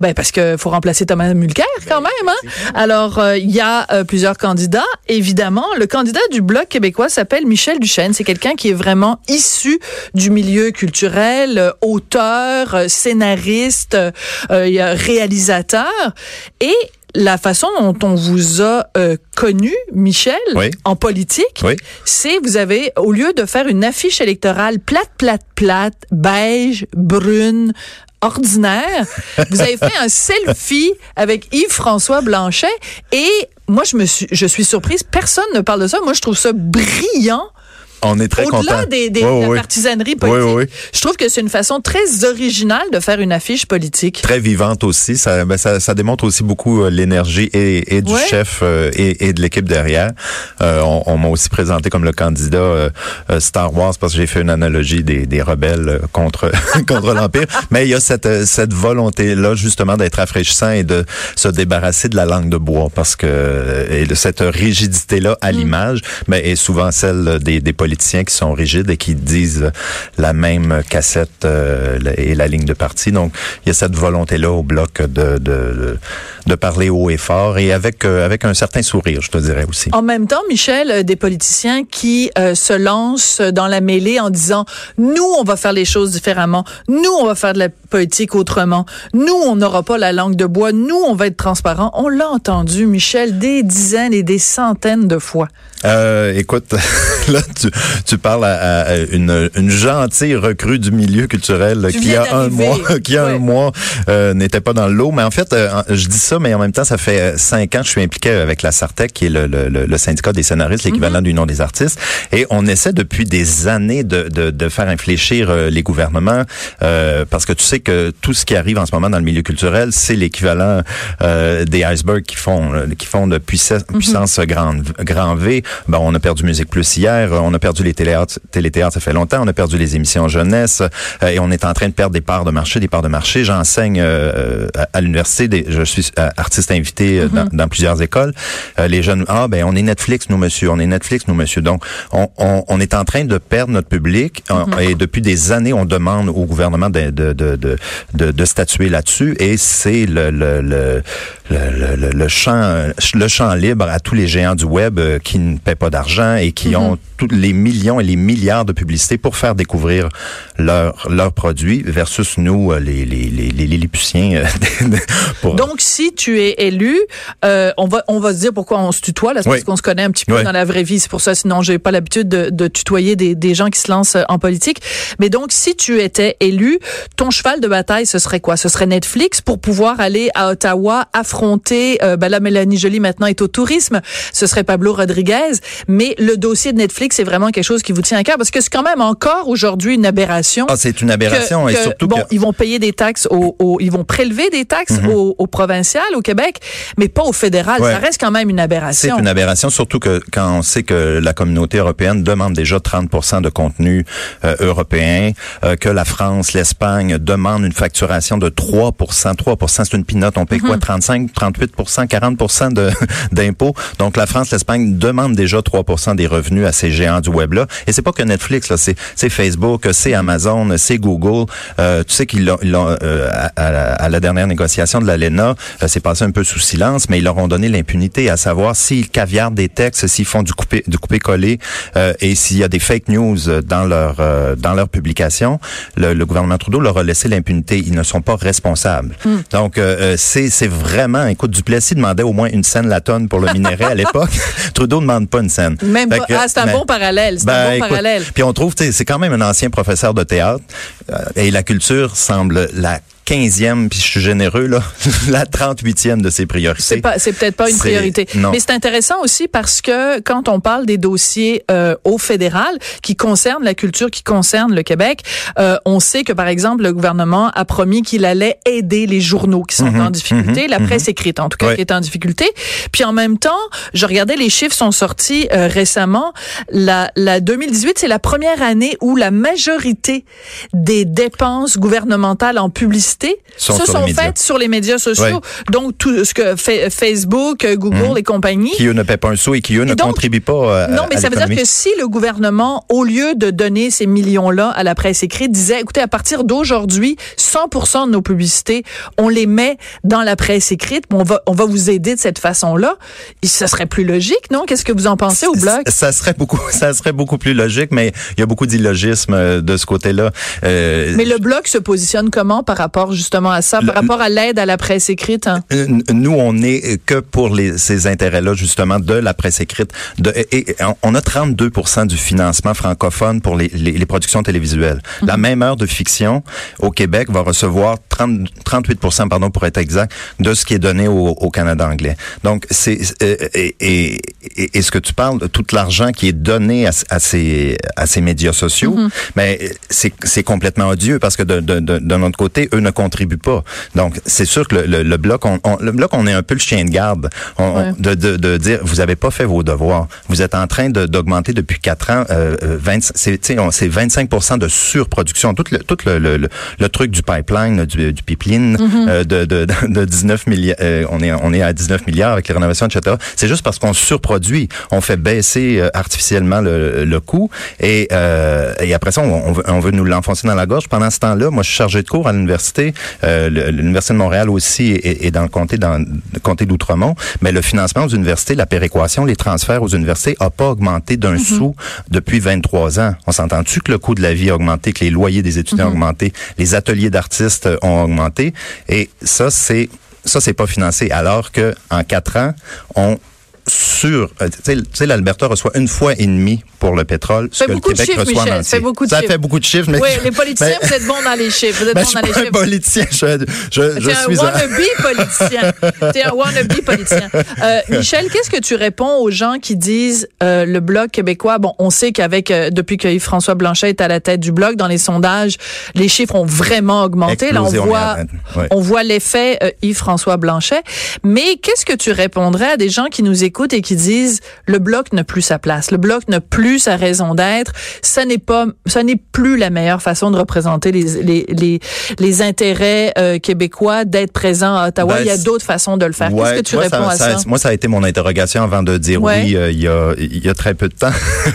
Ben parce que faut remplacer Thomas Mulcair quand même. Hein? Alors euh, il y a euh, plusieurs candidats. Évidemment, le candidat du bloc québécois s'appelle Michel Duchesne. C'est quelqu'un qui est vraiment issu du milieu culturel, euh, auteur, scénariste, réalisateur et la façon dont on vous a connu, Michel, en politique, c'est vous avez, au lieu de faire une affiche électorale plate, plate, plate, beige, brune, ordinaire. Vous avez fait un selfie avec Yves-François Blanchet et moi, je me suis, je suis surprise. Personne ne parle de ça. Moi, je trouve ça brillant on est très Au-delà des, des de la partisanerie politique, je trouve que c'est une façon très originale de faire une affiche politique. Très vivante aussi. Ça, ben, ça, ça, démontre aussi beaucoup euh, l'énergie et, et, du chef euh, et, et, de l'équipe derrière. Euh, on, on m'a aussi présenté comme le candidat euh, Star Wars parce que j'ai fait une analogie des, des rebelles contre contre l'Empire. Mais il y a cette, cette volonté-là justement d'être rafraîchissant et de se débarrasser de la langue de bois parce que et de cette rigidité-là à mm. l'image mais est souvent celle des, des politiques politiciens qui sont rigides et qui disent la même cassette euh, et la ligne de parti. Donc, il y a cette volonté-là au bloc de, de, de, parler haut et fort et avec, euh, avec un certain sourire, je te dirais aussi. En même temps, Michel, euh, des politiciens qui se lancent dans la mêlée en disant, nous, on va faire les choses différemment. Nous, on va faire de la politique autrement. Nous, on n'aura pas la langue de bois. Nous, on va être transparent. On l'a entendu, Michel, des dizaines et des centaines de fois. Euh, écoute, là, tu, tu parles à, une, une, gentille recrue du milieu culturel qui a, un mois, qui a un mois euh, n'était pas dans le lot. Mais en fait, euh, je dis ça, mais en même temps, ça fait euh, cinq ans que je suis impliqué avec la Sartec, qui est le, le, le syndicat des scénaristes, l'équivalent mhm. du nom des artistes. Et on essaie depuis des années de, de, de faire infléchir les gouvernements, parce que tu sais que tout ce qui arrive en ce moment dans le milieu culturel, c'est l'équivalent des icebergs qui font qui font de puissance, mhm. puissance grande, grand V. Ben, on a perdu Musique Plus hier, on a perdu les téléthéâtres, téléthéâtres, ça fait longtemps, on a perdu les émissions jeunesse, euh, et on est en train de perdre des parts de marché, des parts de marché. J'enseigne euh, à, l'université, je suis euh, artiste invité mm-hmm. dans, plusieurs écoles. les jeunes, ah ben on est Netflix, nous monsieur, on est Netflix, nous monsieur. Donc, on, on, on est en train de perdre notre public, mm-hmm. et depuis des années, on demande au gouvernement de, de, de, de, de statuer là-dessus, et c'est le, le, le, le, le, champ, le champ libre à tous les géants du web qui ne paient pas d'argent et qui mhm. ont tous les millions et les milliards de publicités pour faire découvrir leurs leurs produits versus nous, euh, les, les, les, les Lilliputiens. Euh, Donc, si tu es élu, euh, on va on va se dire pourquoi on se tutoie, là, parce qu'on se connaît un petit peu dans la vraie vie. C'est pour ça, sinon, j'ai pas l'habitude de, de tutoyer des, des gens qui se lancent en politique. Mais donc, si tu étais élu, ton cheval de bataille, ce serait quoi? Ce serait Netflix pour pouvoir aller à Ottawa affronter, euh, ben là, Mélanie Joly maintenant est au tourisme. Ce serait Pablo Rodriguez mais le dossier de Netflix, c'est vraiment quelque chose qui vous tient à cœur parce que c'est quand même encore aujourd'hui une aberration. Ah, c'est une aberration et surtout bon, ils vont payer des taxes au, ils vont prélever des taxes mhm. au, au, provincial, au Québec, mais pas au fédéral. Ça reste quand même une aberration. C'est une aberration, surtout que quand on sait que la communauté européenne demande déjà 30% de contenu euh, européen, euh, que la France, l'Espagne demandent une facturation de 3%. 3%, c'est une pinote. On paye quoi? 35, 38%, 40% de, d'impôts. Donc la France, l'Espagne demandent déjà 3% des revenus à ces géants du web là. Et c'est pas que Netflix là, c'est c'est Facebook, c'est Amazon, c'est Google. Euh, tu sais qu'ils l'ont euh, à, la dernière négociation de l'ALENA, euh, c'est passé un peu sous silence, mais ils leur ont donné l'impunité à savoir s'ils caviardent des textes, s'ils font du coupé du coupé collé euh, et s'il y a des fake news dans leur euh, dans leur publication, le, le, gouvernement Trudeau leur a laissé l'impunité. Ils ne sont pas responsables. Hmm. Donc c'est c'est vraiment, écoute, Duplessis demandait au moins une scène la tonne pour le minerai à l'époque. Trudeau demande pas une scène. Même pas. ah, c'est un bon parallèle. C'est un ben, bon parallèle. Puis on trouve, c'est quand même un ancien professeur de théâtre euh, et la culture semble la 15e, puis je suis généreux, là, la 38e de ses priorités. C'est peut-être pas une priorité. Mais c'est intéressant aussi parce que quand on parle des dossiers euh, au fédéral qui concernent la culture, qui concernent le Québec, euh, on sait que par exemple le gouvernement a promis qu'il allait aider les journaux qui sont mhm. en difficulté, mhm. la presse mhm. écrite en tout cas qui est en difficulté. Puis en même temps, je regardais les chiffres sont sortis euh, récemment. La, la 2018, c'est la première année où la majorité des dépenses gouvernementales en publicité Sont se sont faites sur les médias sociaux. Ouais. Donc, tout ce que fait Facebook, euh, Google Mhm. et compagnie. Qui eux ne paient pas un sou et qui eux ne donc- contribuent pas euh, Non, mais à ça veut dire que si le gouvernement, au lieu de donner ces millions-là à la presse écrite, disait, écoutez, à partir d'aujourd'hui, 100% de nos publicités, on les met dans la presse écrite, on va, on va vous aider de cette façon-là, et ce serait plus logique, non? Qu'est-ce que vous en pensez au Bloc? Ça serait beaucoup, ça serait beaucoup plus logique, mais il y a beaucoup d'illogisme euh, de ce côté-là. Euh, Mais le Bloc se positionne comment par rapport justement à ça, Le- par rapport à l'aide à la presse écrite? hein? Euh, Nous, on n'est que pour les, ces intérêts-là, justement, de la presse écrite. De, et, et on a 32 du financement francophone pour les, les, les productions télévisuelles. La même heure de fiction au Québec va recevoir 30, 38 pardon, pour être exact, de ce qui est donné au, au Canada anglais. Donc, c'est euh, et, et, et, et ce que tu parles, de tout l'argent qui est donné à, à ces, à ces médias sociaux, mais c'est c'est complètement odieux parce que de, de, de, d'un autre côté, eux ne contribuent pas. Donc, c'est sûr que le, le, le bloc, on, on- le bloc, on est un peu le chien de garde on, Ouais. de, de, de dire, vous avez pas fait vos devoirs. Vous êtes en train de- d'augmenter depuis quatre ans, euh, euh, 20, c'est, tu sais, on- c'est 25 de surproduction. Tout le, tout le, le, le, truc du pipeline, du, du pipeline, euh, de, de, de 19 milliards, on est, on est à 19 milliards avec les rénovations, etc. C'est juste parce qu'on surproduit. On fait baisser euh, artificiellement le, le coût et, euh, et après ça, on, on veut, on veut nous l'enfoncer dans la gorge. Pendant ce temps-là, moi, je suis chargé de cours à l'université. Euh, le- l'université de Montréal aussi est, est dans le comté, dans le comté d'Outremont. Mais le financement aux universités, la péréquation, les transferts aux universités a pas augmenté d'un sou depuis 23 ans. On s'entend-tu que le coût de la vie a augmenté, que les loyers des étudiants ont augmenté, les ateliers d'artistes euh, ont augmenté, et ça, c'est ça, c'est pas financé. Alors que en quatre ans, on sur, euh, tu sais, l'Alberta reçoit une fois et demie pour le pétrole, ce que le beaucoup de Québec chiffres, reçoit en Michel, entier. fait beaucoup de ça chiffres. fait beaucoup de chiffres, mais Oui, les politiciens, mais- vous êtes bons dans les chiffres. Vous êtes ben, bons dans les chiffres. politicien, je, je, je un suis un... wannabe politicien. T'es un wannabe politicien. Euh, Michel, qu'est-ce que tu réponds aux gens qui disent euh, le Bloc québécois, bon, on sait qu'avec, euh, depuis que Yves-François Blanchet est à la tête du Bloc, dans les sondages, les chiffres ont vraiment augmenté. Là, on voit, en ouais. on voit l'effet euh, Yves-François Blanchet. Mais qu'est-ce que tu répondrais à des gens qui nous écoutent et qui disent le Bloc n'a plus sa place, le Bloc n'a plus sa raison d'être, ça n'est pas, ça n'est plus la meilleure façon de représenter les, les, les, les intérêts euh, québécois, d'être présent à Ottawa. Ben, Il y a d'autres façons de le faire. Ouais, Qu'est-ce que tu vois, réponds à ça? Moi, ça a été mon interrogation avant de dire Ouais. oui euh, il, y a, il y a très peu de temps.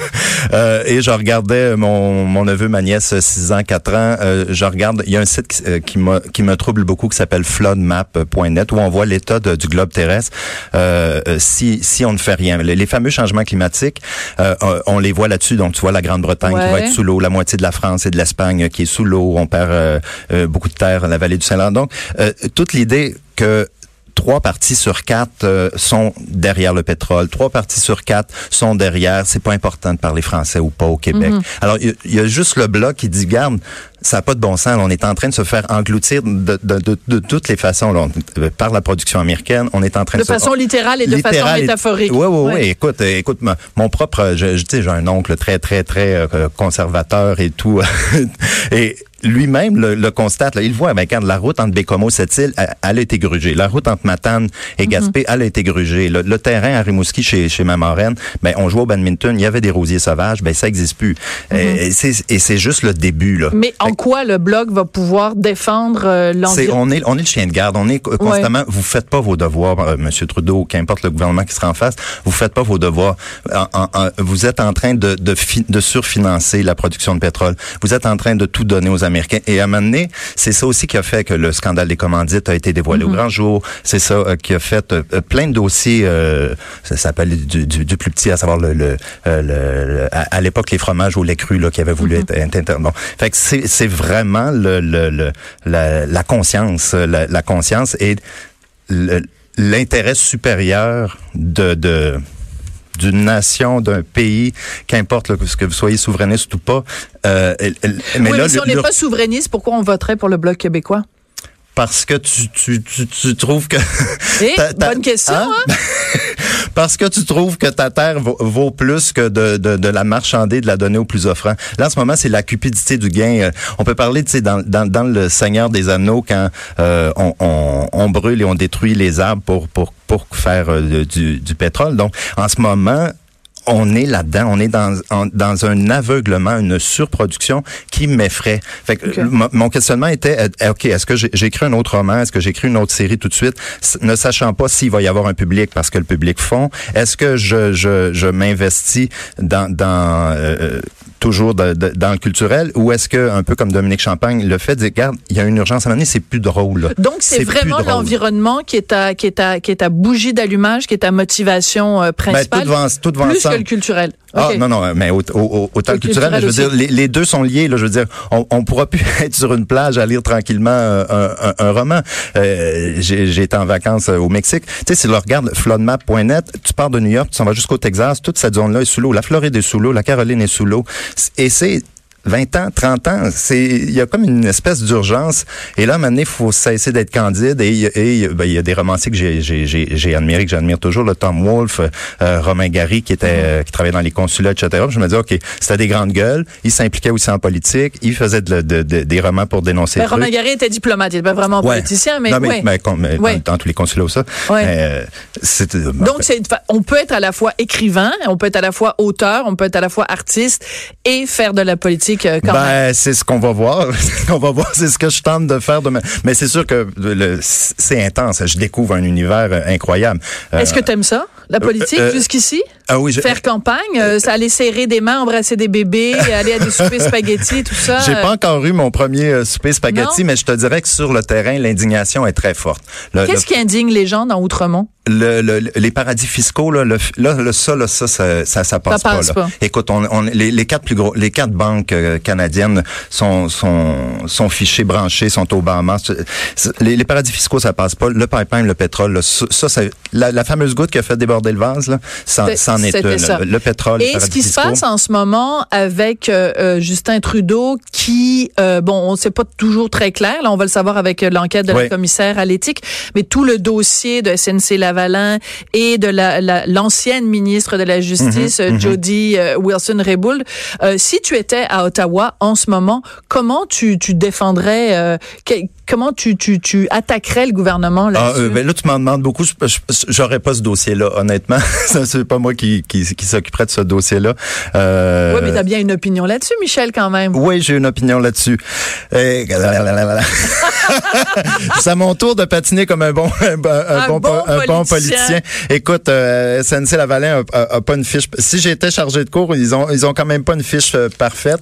Euh, et je regardais mon, mon neveu, ma nièce, 6 ans, 4 ans. euh, je regarde, il y a un site qui, euh, qui, m'a- qui me trouble beaucoup qui s'appelle floodmap.net où on voit l'état du globe terrestre euh, euh, si, si on ne fait rien. Les, les fameux changements climatiques, euh, euh, on les voit là-dessus. Donc, tu vois la Grande-Bretagne qui va être sous l'eau, la moitié de la France et de l'Espagne qui est sous l'eau. On perd euh, euh, beaucoup de terre, la vallée du Saint-Laurent. Donc, euh, toute l'idée que trois parties sur quatre euh, sont derrière le pétrole. Trois parties sur quatre sont derrière. C'est pas important de parler français ou pas au Québec. Alors, il y, a- il y a juste le bloc qui dit, garde, ça n'a pas de bon sens. là. On est en train de se faire engloutir de, de, de, de toutes les façons là. On- euh, par la production américaine. On est en train de, De façon se... littérale et de façon métaphorique. Oui, oui, Ouais. oui. Écoute, euh, écoute, ma- mon propre, je, je tu sais, j'ai un oncle très, très, très euh, conservateur et tout. et lui-même le, le constate. Là, il voit, ben, quand la route entre Bécomo et Sept-Îles, elle, elle a été grugée. La route entre Matane et Gaspé, elle a été grugée. Le, le terrain à Rimouski, chez, chez ma marraine, ben, on jouait au badminton, il y avait des rosiers sauvages, ben, ça existe plus. et c'est- et c'est juste le début, là. Mais en quoi le Bloc va pouvoir défendre euh, l'environnement? on est, on est le chien de garde. On est co- constamment. Vous faites pas vos devoirs, euh, Monsieur Trudeau, qu'importe le gouvernement qui sera en face. Vous faites pas vos devoirs. En- en- en- vous êtes en train de, de, de surfinancer la production de pétrole. Vous êtes en train de tout donner aux Américains. Et à un moment donné, c'est ça aussi qui a fait que le scandale des commandites a été dévoilé au grand jour. C'est ça euh, qui a fait euh, euh, plein de dossiers. euh, ça s'appelle du, du, du plus petit, à savoir le, le, le- le- à, à l'époque les fromages au lait cru là qui avaient voulu être, être inter- Bon, fait que c'est vraiment le, le, le la, la conscience, la, la conscience et l'intérêt supérieur de, de d'une nation, d'un pays, qu'importe là, ce que vous soyez souverainiste ou pas. Euh, elle- elle- mais oui, là, mais si le- on n'est le- pas souverainiste, pourquoi on voterait pour le Bloc québécois? Parce que tu, tu, tu, tu trouves que... Eh, ta- ta- bonne question, hein? parce que tu trouves que ta terre vaut, vaut plus que de, de, de la marchander, de la donner au plus offrant. Là, en ce moment, c'est la cupidité du gain. Euh, On peut parler, tu sais, dans, dans, dans le Seigneur des Anneaux, quand euh, on, on, on brûle et on détruit les arbres pour, pour, pour faire euh, du, du pétrole. Donc, en ce moment, on est là-dedans, on est dans, dans un aveuglement, une surproduction qui m'effraie. Fait que mon questionnement était, euh, OK, est-ce que j'écris un autre roman, est-ce que j'écris une autre série tout de suite, ne sachant pas s'il va y avoir un public parce que le public fond, est-ce que je, je, je m'investis dans, dans euh, toujours dans le culturel ou est-ce que, un peu comme Dominique Champagne le fait, dire, regarde, il y a une urgence à mener, c'est plus drôle. Donc, c'est vraiment l'environnement qui est ta, qui est ta, qui est ta bougie d'allumage, qui est ta motivation euh, ben, principale. tout devant, tout devant plus que le culturel. Ah, non, non, mais au, au, autant le culturel, je veux dire, les, les, deux sont liés, là, je veux dire, on, on pourra plus être sur une plage à lire tranquillement euh, un, un, un roman. Euh, J'ai été en vacances euh, au Mexique. Tu sais, si tu regardes floodmap.net, tu pars de New York, tu s'en vas jusqu'au Texas, toute cette zone-là est sous l'eau. La Floride est sous l'eau, la Caroline est sous l'eau. Et c'est 20 ans, 30 ans, c'est il y a comme une espèce d'urgence. Et là, maintenant, il faut cesser d'être candide. Et, et ben, il y a des romanciers que j'ai, j'ai, j'ai, admiré, que j'admire toujours, le Tom Wolfe, euh, Romain Gary, qui était euh, qui travaillait dans les consulats, etc. Je me dis, ok, c'était des grandes gueules. Il s'impliquait aussi en politique. Il faisait de, de, des romans pour dénoncer. Mais Romain Gary était diplomate, il était pas vraiment politicien, mais, non, mais, mais, dans, tous les consulats ça. Euh, Donc, c'est on peut être à la fois écrivain, on peut être à la fois auteur, on peut être à la fois artiste et faire de la politique ben, c'est ce qu'on va voir. on va voir, c'est ce que je tente de faire demain. Mais c'est sûr que c'est intense. Je découvre un univers euh, incroyable. Est-ce que tu aimes ça, la politique, euh, jusqu'ici? Ah oui, Faire campagne, euh, aller serrer des mains, embrasser des bébés, aller à des soupers spaghettis, tout ça. J'ai pas encore eu mon premier souper spaghetti, mais je te dirais que sur le terrain, l'indignation est très forte. Qu'est-ce qui indigne les gens dans Outremont? le, les paradis fiscaux là, le, là, le ça, là, ça, ça, ça, ça passe, pas, là. Écoute, on, on, les, les quatre plus gros, les quatre banques euh, canadiennes sont, sont, sont fichées, branchées, sont au Bahamas. Les, les, paradis fiscaux, ça passe pas. Le pipeline, le pétrole, là, ça, ça la, la, fameuse goutte qui a fait déborder le vase, là, c'en est une. Le pétrole. Et ce qui se passe en ce moment avec euh, euh, Justin Trudeau, qui, bon, on sait pas toujours très clair. Là, on va le savoir avec l'enquête de la commissaire à l'éthique, mais tout le dossier de SNC Lavalin et de l'ancienne ministre de la Justice, mm Jody euh, Wilson-Raybould. Euh, si tu étais à Ottawa en ce moment, comment tu, tu défendrais, comment tu, tu, tu attaquerais le gouvernement là ah, ben là, tu m'en demandes beaucoup. J'aurais pas ce dossier-là, honnêtement. c'est pas moi qui, qui, qui s'occuperait de ce dossier-là. oui, mais tu as bien une opinion là-dessus, Michel, quand même. Oui, j'ai une opinion là-dessus. c'est à mon tour de patiner comme un bon, un, bon, un bon politicien. Écoute, euh, SNC Lavalin a, pas une fiche. Si j'étais chargé de cours, ils ont ils ont quand même pas une fiche euh, parfaite.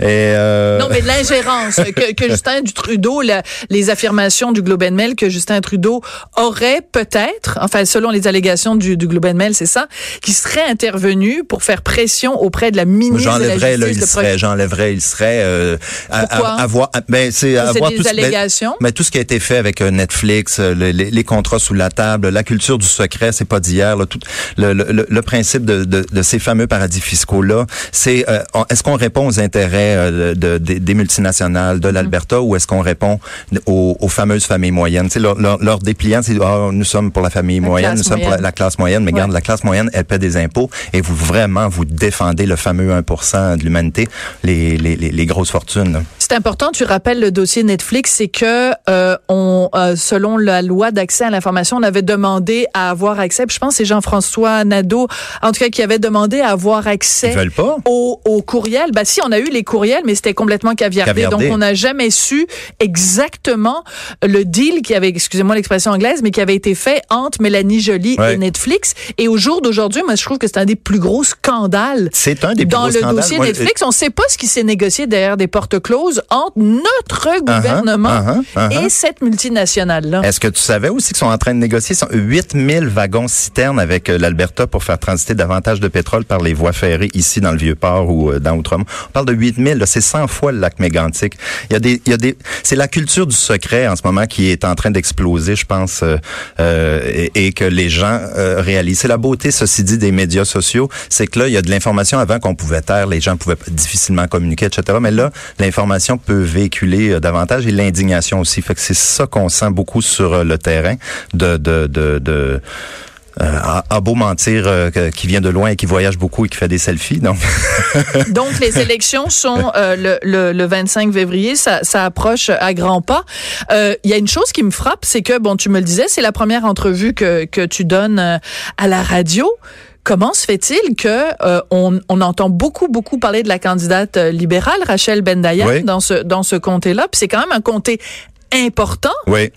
Et euh... Non, mais l'ingérence que, que Justin Trudeau, les affirmations du Globe and Mail que Justin Trudeau aurait peut-être, enfin selon les allégations du, du Globe and Mail, c'est ça, qui serait intervenu pour faire pression auprès de la ministre de la Justice. il serait, j'enlèverais, il serait euh, Pourquoi? À, avoir, ben c'est avoir des allégations? Mais, tout ce qui a été fait avec euh, Netflix, euh, les, les, contrats sous la table, la culture du secret, c'est pas d'hier. Tout le, le, le, principe de, de, de, ces fameux paradis fiscaux là, c'est euh, est-ce qu'on répond aux intérêts euh, de, des multinationales de l'Alberta ou est-ce qu'on répond aux, aux, fameuses familles moyennes. Tu sais, leur, leur, dépliant, c'est oh, nous sommes pour la famille moyenne, nous sommes pour la, classe moyenne, mais regarde, la classe moyenne, elle paie des impôts et vous vraiment vous défendez le fameux 1% de l'humanité, les, les, les, les, grosses fortunes. C'est important. Tu rappelles le dossier Netflix, c'est que euh, on, selon la loi d'accès à l'information, on avait demandé à avoir accès. je pense que c'est Jean-François Nadeau, en tout cas, qui avait demandé à avoir accès Au, au courriel. Bah si, on a eu les courriels, mais c'était complètement caviardé. Donc, on n'a jamais su exactement le deal qui avait, excusez-moi l'expression anglaise, mais qui avait été fait entre Mélanie Joly et Netflix. Et au jour d'aujourd'hui, moi, je trouve que c'est un des plus gros scandales. C'est un des plus Dans le dossier Netflix, on ne sait pas ce qui s'est négocié derrière des portes closes entre notre uh-huh, gouvernement uh-huh, uh-huh. et cette multinationale-là. Est-ce que tu savais aussi qu'ils sont en train de négocier 8000 wagons citernes avec euh, l'Alberta pour faire transiter davantage de pétrole par les voies ferrées ici dans le Vieux-Port ou euh, dans Outremont? On parle de 8000, c'est 100 fois le lac mégantique. Il y a des, il y a des, c'est la culture du secret en ce moment qui est en train d'exploser, je pense, euh, euh et, que les gens réalisent. C'est la beauté, ceci dit, des médias sociaux, c'est que là, il y a de l'information avant qu'on pouvait taire, les gens pouvaient difficilement communiquer, etc. Mais là, l'information peut véhiculer davantage et l'indignation aussi. Fait que c'est ça qu'on sent beaucoup sur le terrain de, de, de, de euh, beau mentir euh, qui vient de loin et qui voyage beaucoup et qui fait des selfies. Donc, donc les élections sont euh, le, le, 25 février, ça, ça approche à grands pas. Euh, il y a une chose qui me frappe, c'est que, bon, tu me le disais, c'est la première entrevue que, que tu donnes à la radio comment se fait-il que euh, on, on, entend beaucoup, beaucoup parler de la candidate euh, libérale, Rachel Bendayan, dans ce, dans ce comté-là, puis c'est quand même un comté important. Oui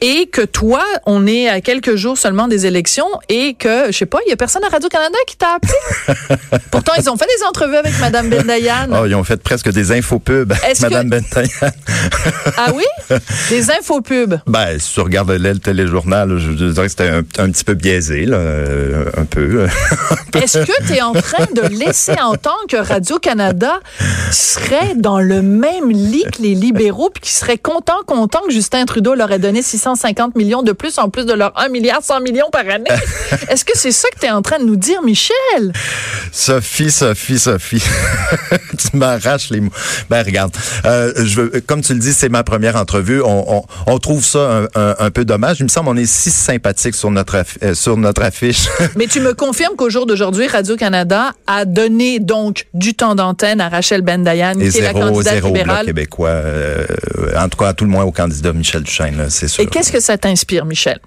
et que toi, on est à quelques jours seulement des élections et que, je sais pas, il y a personne à Radio-Canada qui t'a appelé. Pourtant, ils ont fait des entrevues avec Mme Bendayan. Oh, ils ont fait presque des infopubs, Mme Bendayan. ah oui? Des infopubs? Ben, si tu regardes le téléjournal, je, dirais que c'était un, petit peu biaisé, là, euh, un peu. Est-ce que tu es en train de laisser entendre que Radio-Canada serait dans le même lit que les libéraux puis qui serait content, content que Justin Trudeau leur ait donné 600 150 millions de plus en plus de leurs 1 milliard 100 millions par année. Est-ce que c'est ça que tu es en train de nous dire, Michel? Sophie, Sophie, Sophie. tu m'arraches les mots. Ben, regarde, euh, je veux, comme tu le dis, c'est ma première entrevue. On, on, on trouve ça un, un, peu dommage. Il me semble qu'on est si sympathique sur notre, euh, sur notre affiche. Mais tu me confirmes qu'au jour d'aujourd'hui, Radio-Canada a donné donc du temps d'antenne à Rachel Bendayan, qui est la candidate zéro libérale. québécois, euh, en tout cas, à tout le moins au candidat Michel Duchesne, c'est sûr qu'est-ce que ça t'inspire, Michel?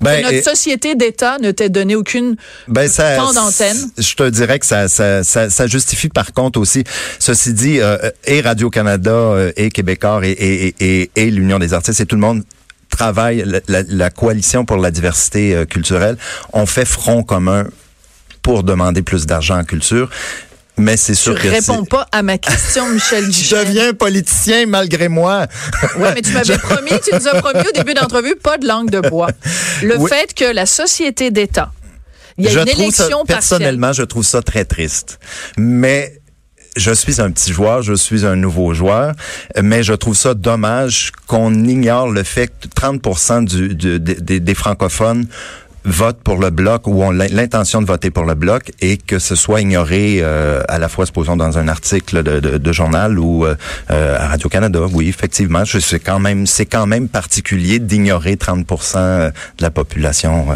Ben, notre société d'État ne t'a donné aucune ben, temps d'antenne. Je te dirais que ça, ça, ça, justifie par contre aussi. Ceci dit, euh, et Radio-Canada, euh, et Québécois, et, et, et, et l'Union des artistes, et tout le monde travaille, la, la, coalition pour la diversité euh, culturelle, on fait front commun pour demander plus d'argent en culture. Mais c'est sûr tu réponds pas à ma question, Michel Je deviens politicien malgré moi. Oui, mais tu m'avais promis, tu nous as promis au début d'entrevue, pas de langue de bois. Le fait que la société d'État, il y a une élection Personnellement, je trouve ça très triste. Mais je suis un petit joueur, je suis un nouveau joueur, mais je trouve ça dommage qu'on ignore le fait que 30 du, des, des francophones vote pour le bloc ou ont l'intention de voter pour le bloc et que ce soit ignoré euh, à la fois, supposons, dans un article de, de, journal ou euh, euh, à Radio-Canada. Oui, effectivement, c'est quand même c'est quand même particulier d'ignorer 30% de la population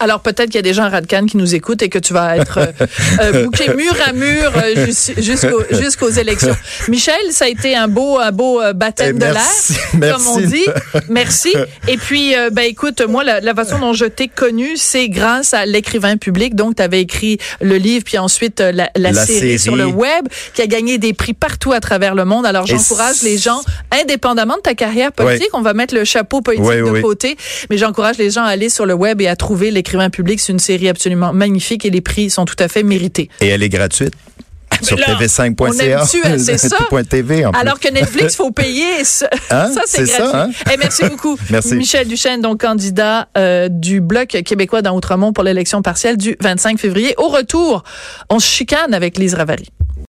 alors peut-être qu'il y a des gens à Radcan qui nous écoutent et que tu vas être euh, euh bouqué mur à mur euh, jusqu'aux élections. Michel, ça a été un beau, un beau euh, baptême de l'air, comme on dit. Merci. Et puis, ben écoute, moi, la, façon dont je t'ai connu, c'est grâce à l'écrivain public. Donc, tu avais écrit le livre, puis ensuite la, série, sur le web, qui a gagné des prix partout à travers le monde. Alors, j'encourage les gens, indépendamment de ta carrière politique, on va mettre le chapeau politique de côté, mais j'encourage les gens à aller sur le web et à trouver public. C'est une série absolument magnifique et les prix sont tout à fait mérités. Et elle est gratuite? sur tv5.ca. c'est ça. TV, Alors que Netflix, faut payer. Ça, hein? c'est gratuit. Ça, hein? Eh, merci beaucoup. merci. Michel Duchesne, donc candidat euh, du Bloc québécois dans Outremont pour l'élection partielle du 25 février. Au retour, on se chicane avec Lise Ravary.